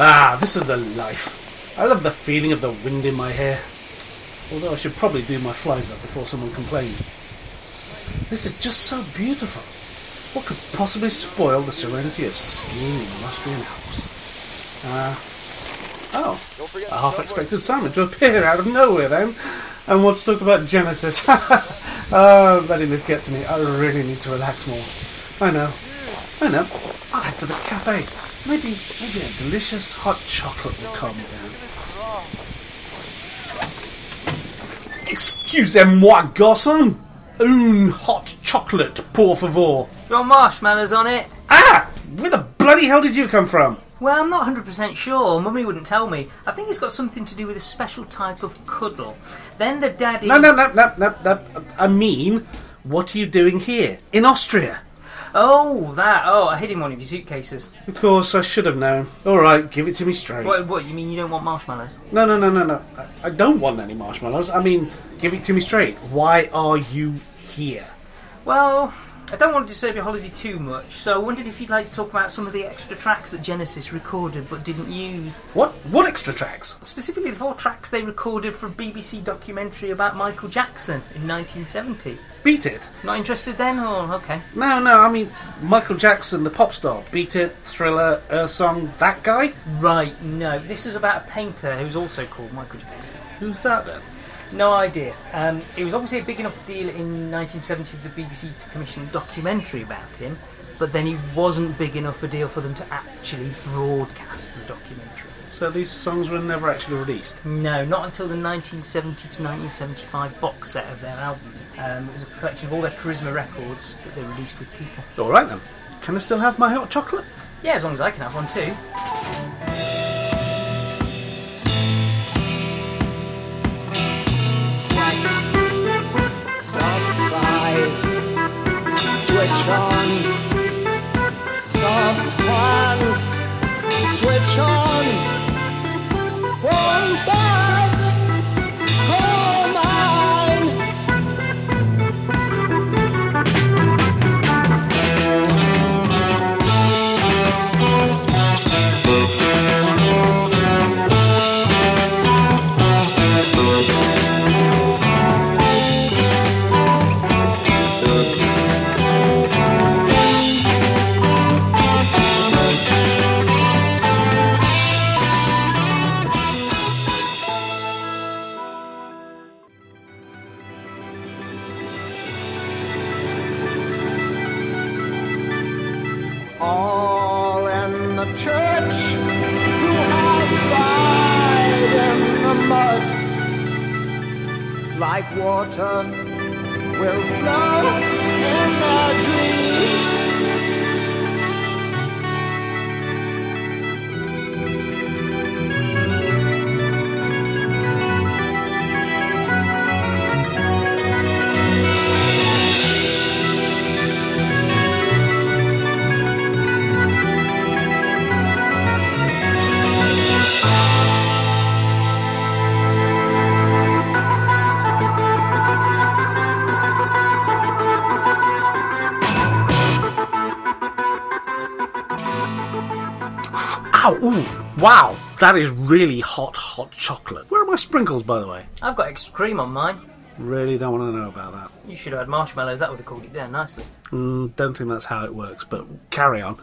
Ah, this is the life. I love the feeling of the wind in my hair. Although I should probably do my flies up before someone complains. This is just so beautiful. What could possibly spoil the serenity of skiing in the Austrian Alps? Ah. oh. A half expected Simon to appear out of nowhere then and want to talk about Genesis. oh, letting this get to me. I really need to relax more. I know. I know. I'll head to the cafe. Maybe, maybe a delicious hot chocolate will calm me down. Excusez-moi, garçon. Un hot chocolate, pour favor. Your marshmallows on it? Ah! Where the bloody hell did you come from? Well, I'm not 100% sure. Mummy wouldn't tell me. I think it's got something to do with a special type of cuddle. Then the daddy. No, no, no, no, no, no. I mean, what are you doing here? In Austria? Oh, that. Oh, I hid in one of your suitcases. Of course, I should have known. Alright, give it to me straight. What, what, you mean you don't want marshmallows? No, no, no, no, no. I, I don't want any marshmallows. I mean, give it to me straight. Why are you here? Well, I don't want to disturb your holiday too much, so I wondered if you'd like to talk about some of the extra tracks that Genesis recorded but didn't use. What? What extra tracks? Specifically, the four tracks they recorded for a BBC documentary about Michael Jackson in 1970. Beat it. Not interested then? Or, okay. No, no, I mean, Michael Jackson, the pop star. Beat it, Thriller, Earth Song, that guy? Right, no. This is about a painter who's also called Michael Jackson. Who's that then? No idea. Um, it was obviously a big enough deal in 1970 for the BBC to commission a documentary about him, but then he wasn't big enough a deal for them to actually broadcast the documentary. So these songs were never actually released? No, not until the 1970 to 1975 box set of their albums. Um, it was a collection of all their Charisma records that they released with Peter. Alright then. Can I still have my hot chocolate? Yeah, as long as I can have one too. Switch on, Wow! That is really hot, hot chocolate. Where are my sprinkles, by the way? I've got extra cream on mine. Really don't want to know about that. You should have had marshmallows, that would have cooled it down nicely. Mm, don't think that's how it works, but carry on.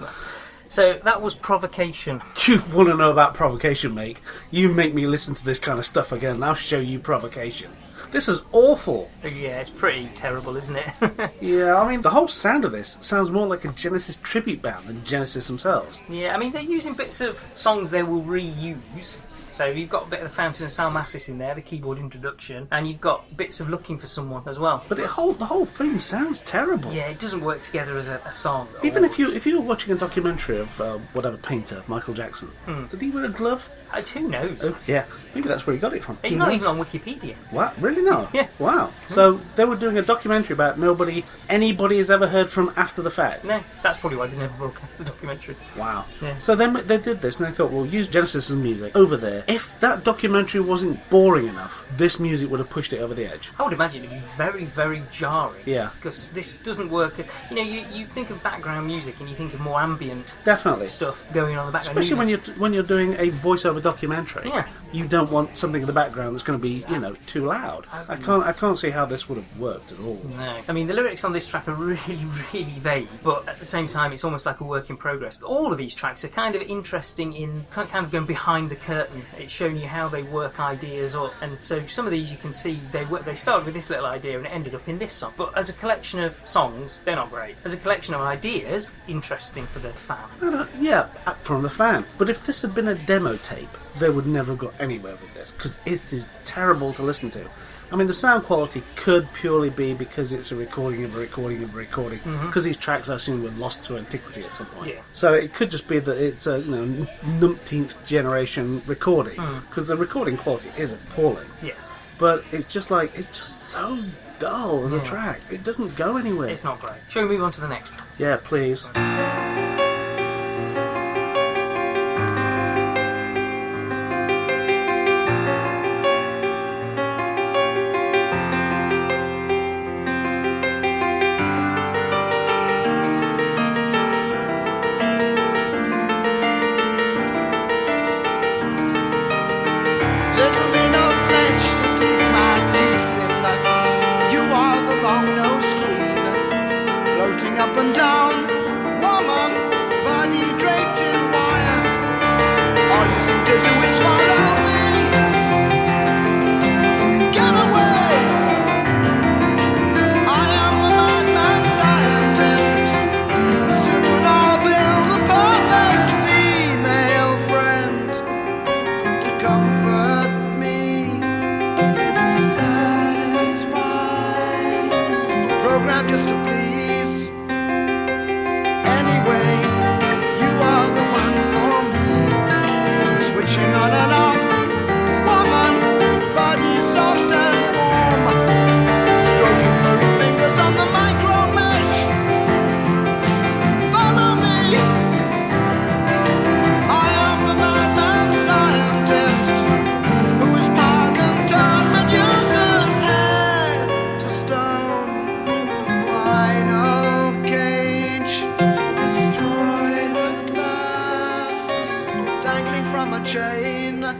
So that was provocation. You want to know about provocation, mate? You make me listen to this kind of stuff again, and I'll show you provocation. This is awful. Yeah, it's pretty terrible, isn't it? Yeah, I mean, the whole sound of this sounds more like a Genesis tribute band than Genesis themselves. yeah, I mean they're using bits of songs they will reuse. So you've got a bit of the Fountain of Salmacis in there, the keyboard introduction, and you've got bits of Looking for Someone as well. But the whole the whole thing sounds terrible. Yeah, it doesn't work together as a, a song. Even if you if you were watching a documentary of uh, whatever painter Michael Jackson, did he wear a glove? Uh, who knows? Oh yeah, maybe that's where he got it from. He's Who not knows? even on Wikipedia. What? Really? No. Yeah. Wow. So they were doing a documentary about nobody anybody has ever heard from after the fact. No, that's probably why they never broadcast the documentary. Wow. Yeah. So then they did this and they thought, we'll use Genesis' music over there If that documentary wasn't boring enough, this music would have pushed it over the edge. I would imagine it'd be very, very jarring. Yeah. Because this doesn't work. You know, you, you think of background music and you think of more ambient Definitely. stuff going on in the background. Especially when you're when you're doing a voiceover documentary, Yeah. you don't want something in the background that's going to be you know too loud. I can't I can't see how this would have worked at all. No. I mean, the lyrics on this track are really, really vague, but at the same time, it's almost like a work in progress. All of these tracks are kind of interesting in kind of going behind the curtain. It's showing you how they work ideas, or and so some of these you can see they they started with this little idea and it ended up in this song. But as a collection of songs, they're not great. As a collection of ideas, interesting for the fan. Yeah, uh, from the fan. But if this had been a demo tape, they would never have got anywhere with this because it is terrible to listen to. I mean, the sound quality could purely be because it's a recording of a recording of a recording. Mm-hmm. Because these tracks, I assume, were lost to antiquity at some point. Yeah. So it could just be that it's a you know numpteenth generation recording mm-hmm. because the recording quality is appalling. Yeah. But it's just like it's just so dull as a track. It doesn't go anywhere. It's not great. Shall we move on to the next track? Yeah, please.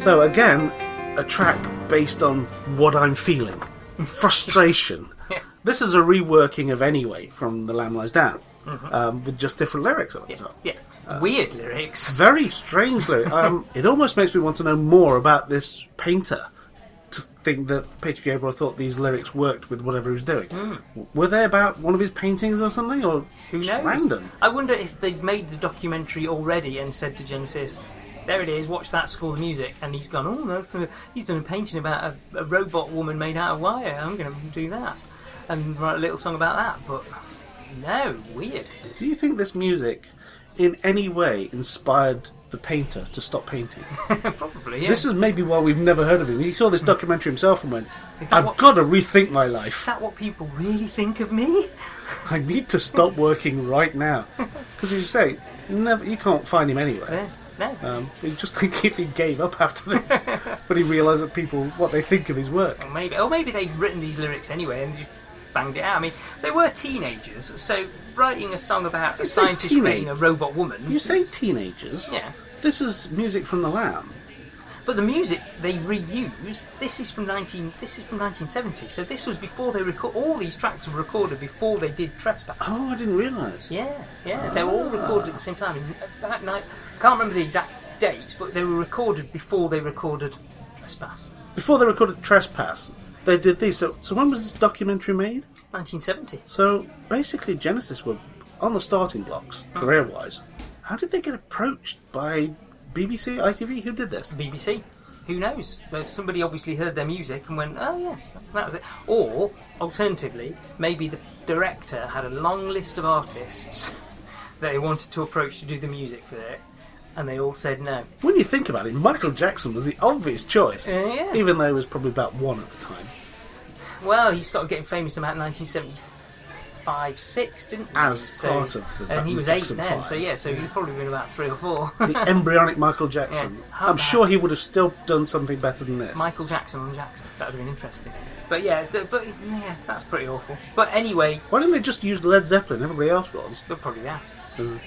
So again, a track based on what I'm feeling, frustration. Yeah. This is a reworking of Anyway from The Lamb Lies Down, um, with just different lyrics on the Yeah. top. yeah. Weird lyrics. Very strange lyrics. Um, it almost makes me want to know more about this painter. To think that Peter Gabriel thought these lyrics worked with whatever he was doing. Were they about one of his paintings or something, or Who just knows? random? I wonder if they'd made the documentary already and said to Genesis, "There it is. Watch that School of Music." And he's gone, "Oh, that's a, he's done a painting about a, a robot woman made out of wire. I'm going to do that and write a little song about that." But no, weird. Do you think this music, in any way, inspired the painter to stop painting? Probably. Yeah. This is maybe why we've never heard of him. He saw this hmm. documentary himself and went, I've what- got to rethink my life. Is that what people really think of me? I need to stop working right now. Because as you say, never, you can't find him anywhere. Yeah, no. Um, just think if he gave up after this, but he realised that people, what they think of his work. Or maybe, or maybe they'd written these lyrics anyway and just banged it out. I mean, they were teenagers, so writing a song about a You say scientist teenage- creating a robot woman. You say teenagers. yeah. This is music from the Lamb. But the music they reused, this is from 19. This is from 1970. So this was before they record. All these tracks were recorded before they did Trespass. Oh, I didn't realise. Yeah, yeah, they were all recorded at the same time. In about night, I can't remember the exact dates, but they were recorded before they recorded Trespass. Before they recorded Trespass, they did these. So, so when was this documentary made? 1970. So basically, Genesis were on the starting blocks, hmm. career wise. How did they get approached by BBC, ITV? Who did this? BBC. Who knows? Somebody obviously heard their music and went, oh yeah, that was it. Or, alternatively, maybe the director had a long list of artists that he wanted to approach to do the music for it, and they all said no. When you think about it, Michael Jackson was the obvious choice, Uh, yeah. even though he was probably about one at the time. Well, he started getting famous about 1975, six, didn't he? As part of the and he was Jackson eight then. five. So yeah, so he'd probably been about three or four. the embryonic Michael Jackson. Yeah. I'm bad? sure he would have still done something better than this. Michael Jackson on Jackson. That would have been interesting. But yeah, but yeah, that's pretty awful. But anyway, Why didn't they just use Led Zeppelin? Everybody else was. they'll probably ask. Mm.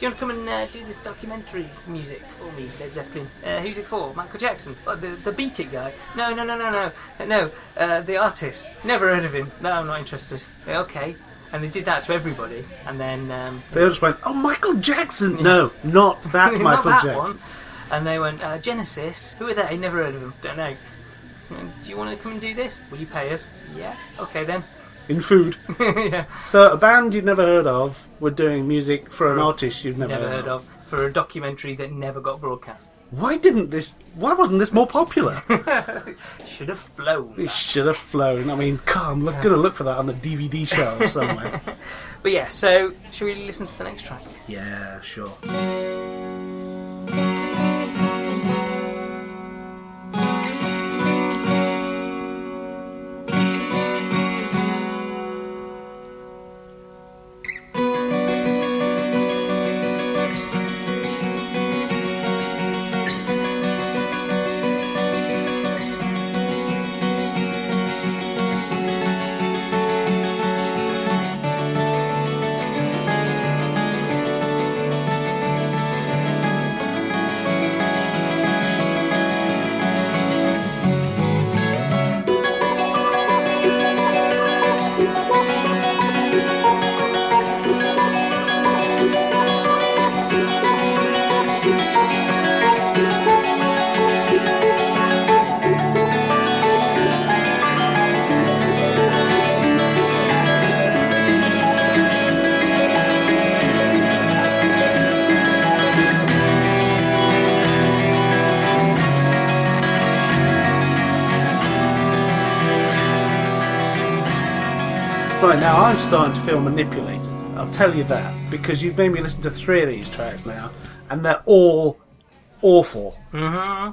You come fo- who- Do you want to come and uh, do this documentary music for me, Led Zeppelin? Uh, who's it for? Michael Jackson? Oh, the, the Beat It guy? No, no, no, no, no. No, uh, the artist. Never heard of him. No, I'm not interested. Okay. And they did that to everybody. And then. Um, They all just went, "Oh, Michael Jackson." No, not that Not Michael that Jackson. one. And they went, uh, Genesis, who are they? Never heard of them. Don't know. "Uh, Do you want to come and do this? Will you pay us? Yeah. Okay then. In food. yeah. So a band you'd never heard of were doing music for an artist you've never, Never heard of. For a documentary that never got broadcast. Why didn't this? Why wasn't this more popular? Should have flown. it should have flown. I mean, I'm look, gonna look for that on the DVD shelf somewhere. But yeah, so should we listen to the next track? yeah, sure. Now, I'm starting to feel manipulated. I'll tell you that because you've made me listen to three of these tracks now, and they're all awful. Mm-hmm.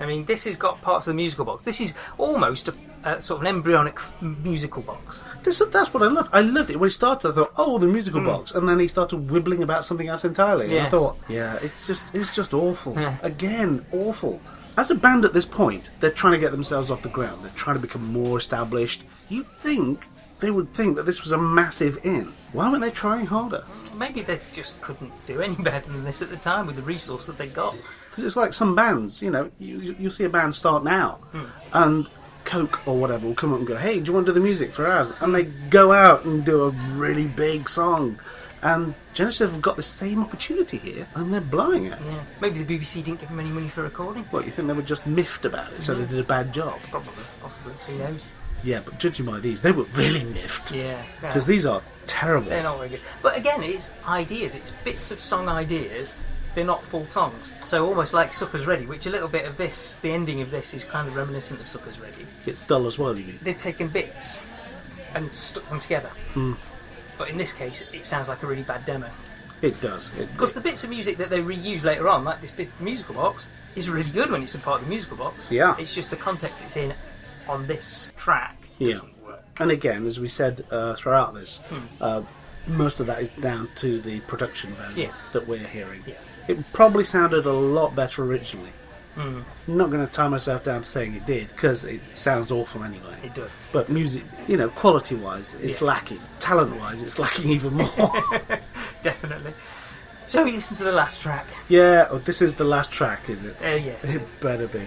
I mean, this has got parts of the musical box. This is almost a, a sort of an embryonic musical box. This, that's what I loved. I loved it when he started. I thought, oh, the musical box, and then he started wibbling about something else entirely. And I Hmm. Thought, yeah, it's just, it's just awful. Yeah. Again, awful. As a band at this point, they're trying to get themselves off the ground. They're trying to become more established. You'd think they would think that this was a massive in. Why weren't they trying harder? Maybe they just couldn't do any better than this at the time with the resource that they got. Because it's like some bands, you know, you, you- you'll see a band start now, Hmm. and Coke or whatever will come up and go, hey, do you want to do the music for ours? And they go out and do a really big song. And Genesis have got the same opportunity here, and they're blowing it. Yeah. Maybe the BBC didn't give them any money for recording. What, you think they were just miffed about it, so Hmm. they did a bad job? Probably, possibly. Who knows? Yeah, but judging by these, they were really miffed. Yeah. yeah. Because these are terrible. They're not very good. But again, it's ideas. It's bits of song ideas. They're not full songs. So almost like Supper's Ready, which a little bit of this, the ending of this, is kind of reminiscent of Supper's Ready. It's dull as well, you mean? They've taken bits and stuck them together. Hmm. But in this case, it sounds like a really bad demo. It does. Because the bits of music that they reuse later on, like this bit of musical box, is really good when it's a part of the musical box. Yeah. It's just the context it's in on this track Yeah. doesn't work. And again, as we said uh, throughout this, Hmm. uh, most of that is down to the production value Yeah. that we're hearing. Yeah. It probably sounded a lot better originally. Mm, I'm not going to tie myself down to saying it did because it sounds awful anyway. it does. But music, you know, quality-wise, it's Yeah. lacking. Talent-wise, it's lacking even more. Definitely. Shall we listen to the last track? yeah. Oh, this is the last track, is it? Uh, yes. it It better be.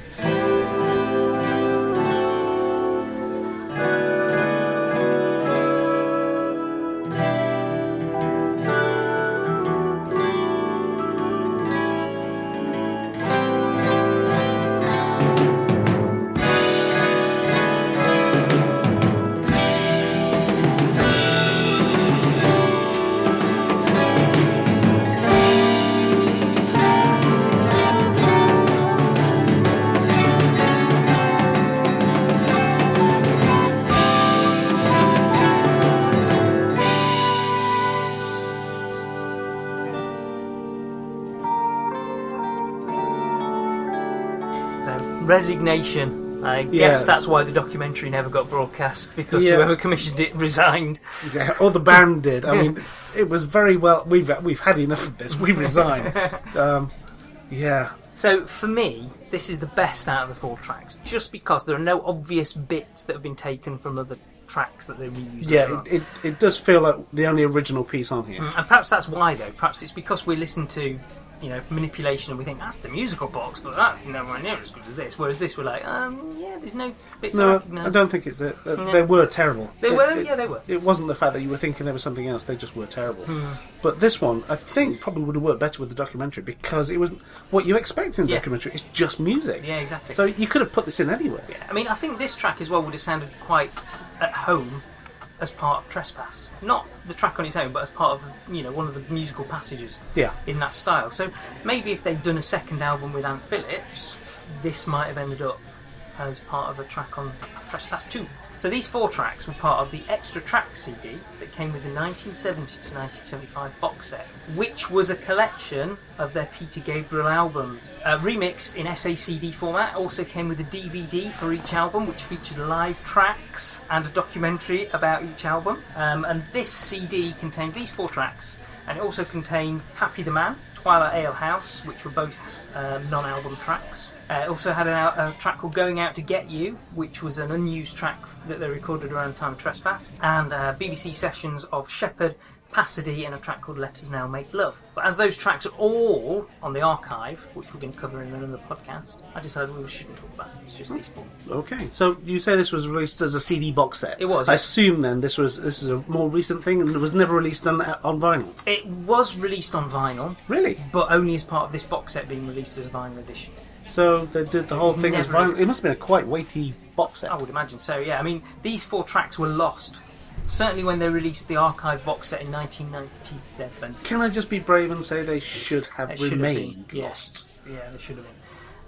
Resignation. I guess that's why the documentary never got broadcast because Yeah. whoever commissioned it resigned. Yeah, or the band did. I mean, it was very well. We've we've had enough of this. We've resigned. Um, yeah, So for me, this is the best out of the four tracks, just because there are no obvious bits that have been taken from other tracks that they reused. later yeah. on. It, it it does feel like the only original piece on here. Mm, And perhaps that's why, though. Perhaps it's because we listen to, you know, manipulation and we think that's the musical box, but that's nowhere near as good as this. Whereas this, we're like, um, yeah, there's no bits No. I don't think it's that. that No. They were terrible. They It- were, it- yeah, they were. It wasn't the fact that you were thinking there was something else. They just were terrible. Hmm. But this one, I think, probably would have worked better with the documentary because it was what you expect in the Yeah. documentary is just music. Yeah, exactly. So you could have put this in anywhere. Yeah, I mean, I think this track as well would have sounded quite at home as part of Trespass. Not the track on its own, but as part of you know one of the musical passages Yeah. in that style. So maybe if they'd done a second album with Ant Phillips, this might have ended up as part of a track on Trespass 2. So these four tracks were part of the extra track CD that came with the 1970 to 1975 box set, which was a collection of their Peter Gabriel albums. Uh, remixed in SACD format, also came with a DVD for each album, which featured live tracks and a documentary about each album. Um, and this CD contained these four tracks, and it also contained Happy the Man, Twilight Alehouse, which were both um, non-album tracks. Uh, also had out- a track called Going Out to Get You, which was an unused track that they recorded around the time of Trespass, and uh, BBC sessions of Shepherd, Pacidy, and a track called Let Us Now Make Love. But as those tracks are all on the archive, which we're going to cover in another podcast, I decided we shouldn't talk about it. It's just these four. Okay, so you say this was released as a CD box set. It was, I assume then this was this is a more recent thing and it was never released on on vinyl. It was released on vinyl, Really? but only as part of this box set being released as a vinyl edition. So they did the whole thing as vinyl. It must have been a quite weighty box set. I would imagine so, yeah. I mean, these four tracks were lost. Certainly when they released the archive box set in 1997. Can I just be brave and say they should have It should have remained been. lost? Yes. Yeah, they should have been.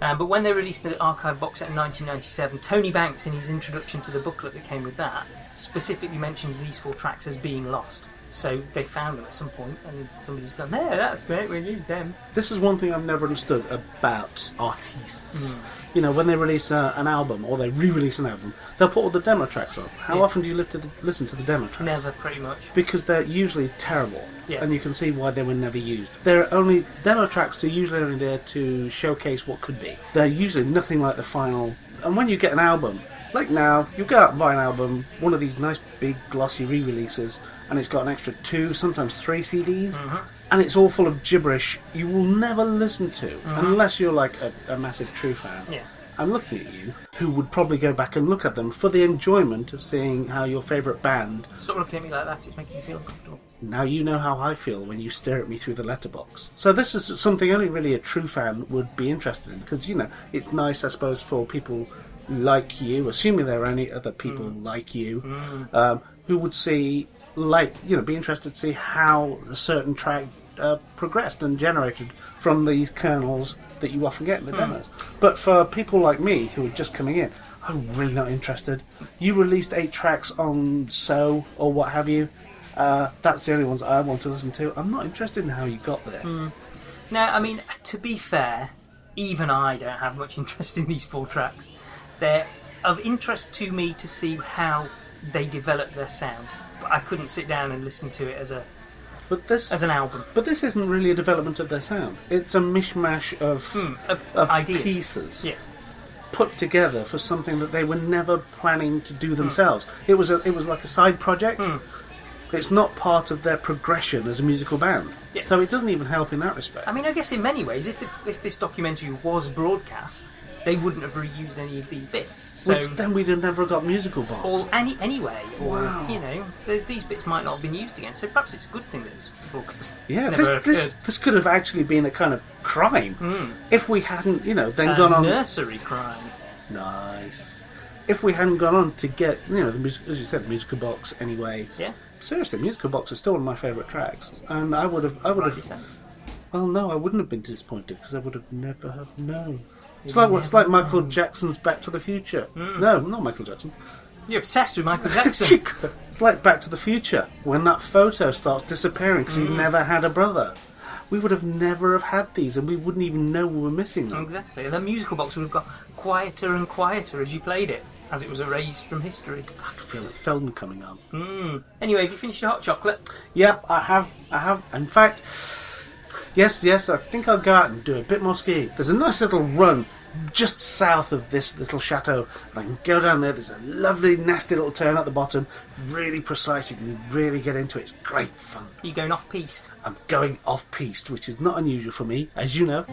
Um, but when they released the archive box set in 1997, Tony Banks, in his introduction to the booklet that came with that, specifically mentions these four tracks as being lost. So they found them at some point, and somebody's gone, "There, that's great. We'll use them." This is one thing I've never understood about artists. Hmm. You know, when they release uh, an album or they re-release an album, they'll put all the demo tracks on. How Yeah. often do you live to the, listen to the demo tracks? Never, pretty much. Because they're usually terrible, Yeah. and you can see why they were never used. They're only demo tracks are usually only there to showcase what could be. They're usually nothing like the final. And when you get an album, like now, you go out and buy an album, one of these nice big glossy re-releases, and it's got an extra two, sometimes three CDs, mm-hmm. and it's all full of gibberish you will never listen to mm-hmm. unless you're like a, a massive true fan. Yeah. I'm looking at you, who would probably go back and look at them for the enjoyment of seeing how your favourite band Stop looking at me like that. It's making me feel uncomfortable. now you know how I feel when you stare at me through the letterbox. So this is something only really a true fan would be interested in because you know it's nice, I suppose, for people like you, assuming there are any other people mm. like you, mm. um, who would see, like you know, be interested to see how a certain track uh, progressed and generated from these kernels that you often get in the demos. But for people like me who are just coming in. I'm really not interested. You released eight tracks on So or what have you. Uh, that's the only ones I want to listen to. I'm not interested in how you got there. Now, I mean, to be fair, even I don't have much interest in these four tracks. They're of interest to me to see how they develop their sound, I couldn't sit down and listen to it as a But this, as an album. but this isn't really a development of their sound. It's a mishmash of, Hmm, of, of ideas. pieces Yeah, put together for something that they were never planning to Hmm. do themselves. It was a, it was like a side project. It's not part of their progression as a musical band. Yeah. So it doesn't even help in that respect. I mean, I guess in many ways, if the, if this documentary was broadcast, they wouldn't have reused any of these bits. So, Which then we'd have never got musical box. or any anyway, or Wow. you know, these bits might not have been used again. So perhaps it's a good thing that it's broadcast. Yeah, this, this, this could have actually been a kind of crime hmm. if we hadn't, you know, then A gone on. nursery crime. Nice. If we hadn't gone on to get, you know, as you said, musical box anyway. Yeah, Seriously, musical box is still one of my favourite tracks, and I would have, I would have. Well, no, I wouldn't have been disappointed because I would have never have known. It's like it's like mm. Michael Jackson's Back to the Future. Mm. No, not Michael Jackson. You're obsessed with Michael Jackson. it's like Back to the Future when that photo starts disappearing because he mm. never had a brother. We would have never have had these, and we wouldn't even know we were missing them. exactly. And the musical box would have got quieter and quieter as you played it, as it was erased from history. I can feel a film coming on. Mm. Anyway, have you finished your hot chocolate? Yep, I have. I have. In fact, yes, yes. I think I'll go out and do a bit more skiing. There's a nice little run just south of this little chateau, and I can go down there. There's a lovely, nasty little turn at the bottom. Really precise. You can really get into it. It's great fun. Are you going off piste? I'm going off piste, which is not unusual for me, as you know.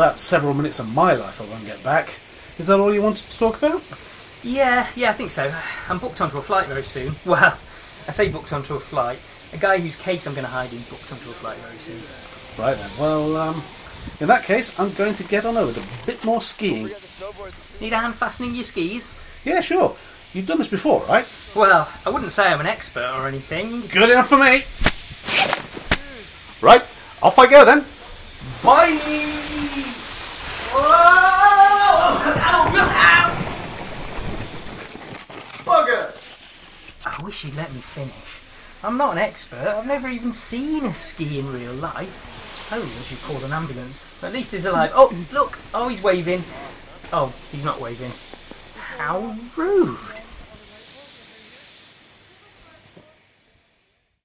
That's several minutes of my life I won't get back. Is that all you wanted to talk about? Yeah, yeah, I think so. I'm booked onto a flight very soon. Well, I say booked onto a flight. A guy whose case I'm going to hide is booked onto a flight very soon. Right then. Well, um, in that case, I'm going to get on over to a bit more skiing. Need a hand fastening your skis? Yeah, sure. You've done this before, right? Well, I wouldn't say I'm an expert or anything. Good enough for me. Right, off I go then. Bye. Bugger. I wish you'd let me finish. I'm not an expert. I've never even seen a ski in real life. I suppose I should call an ambulance. At least he's alive. Oh, look! Oh, he's waving. Oh, he's not waving. How rude.